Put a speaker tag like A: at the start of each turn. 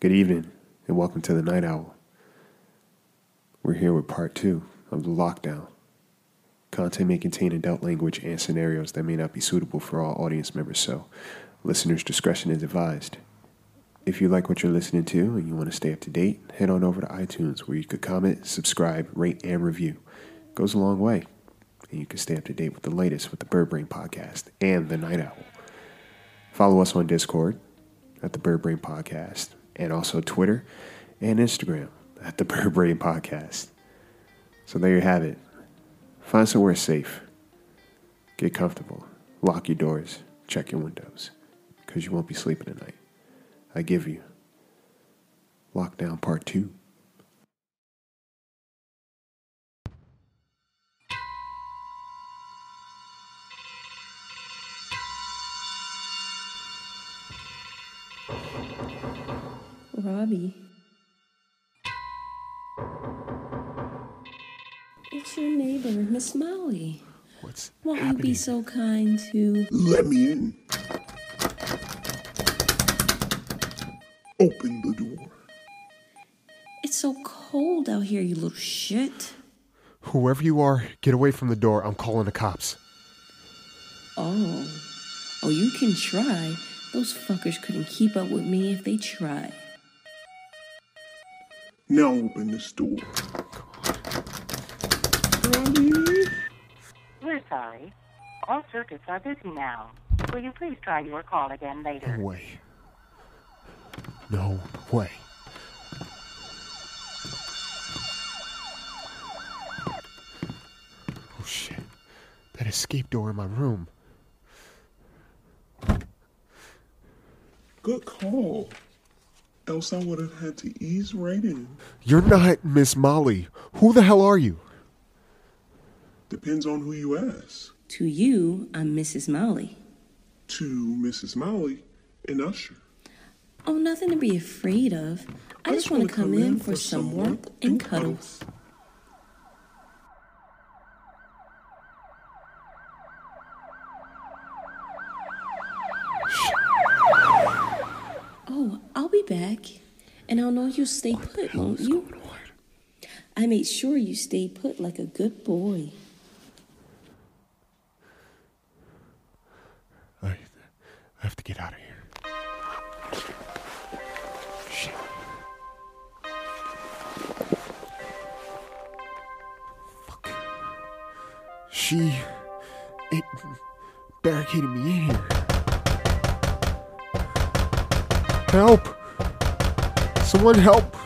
A: Good evening, and welcome to the Night Owl. We're here with part two of the lockdown. Content may contain adult language and scenarios that may not be suitable for all audience members, so listeners' discretion is advised. If you like what you're listening to and you want to stay up to date, head on over to iTunes where you could comment, subscribe, rate, and review. It goes a long way, and you can stay up to date with the latest with the Bird Brain Podcast and the Night Owl. Follow us on Discord at the Bird Brain Podcast and also Twitter and Instagram at the Bird Brain Podcast. So there you have it. Find somewhere safe. Get comfortable. Lock your doors. Check your windows. Because you won't be sleeping tonight. I give you Lockdown Part 2.
B: Robbie. It's your neighbor, Miss Molly.
A: What's
B: Won't you be so kind to.
C: Let me in. Open the door.
B: It's so cold out here, you little shit.
A: Whoever you are, get away from the door. I'm calling the cops.
B: Oh. Oh, you can try. Those fuckers couldn't keep up with me if they tried.
C: Now open this door.
D: We're sorry. All circuits are busy now. Will you please try your call again later?
A: No way. No way. Oh shit. That escape door in my room.
C: Good call. Else I would have had to ease right in.
A: You're not Miss Molly. Who the hell are you?
C: Depends on who you ask.
B: To you, I'm Mrs. Molly.
C: To Mrs. Molly and Usher.
B: Oh, nothing to be afraid of. I, just want to come in for some warmth and cuddles. Oh, I'll be back. And I'll know you'll stay put, won't you? I made sure you stayed put like a good boy.
A: Oh, I, I have to get out of here. Shit. Fuck. She it barricaded me in here. Help! Someone help!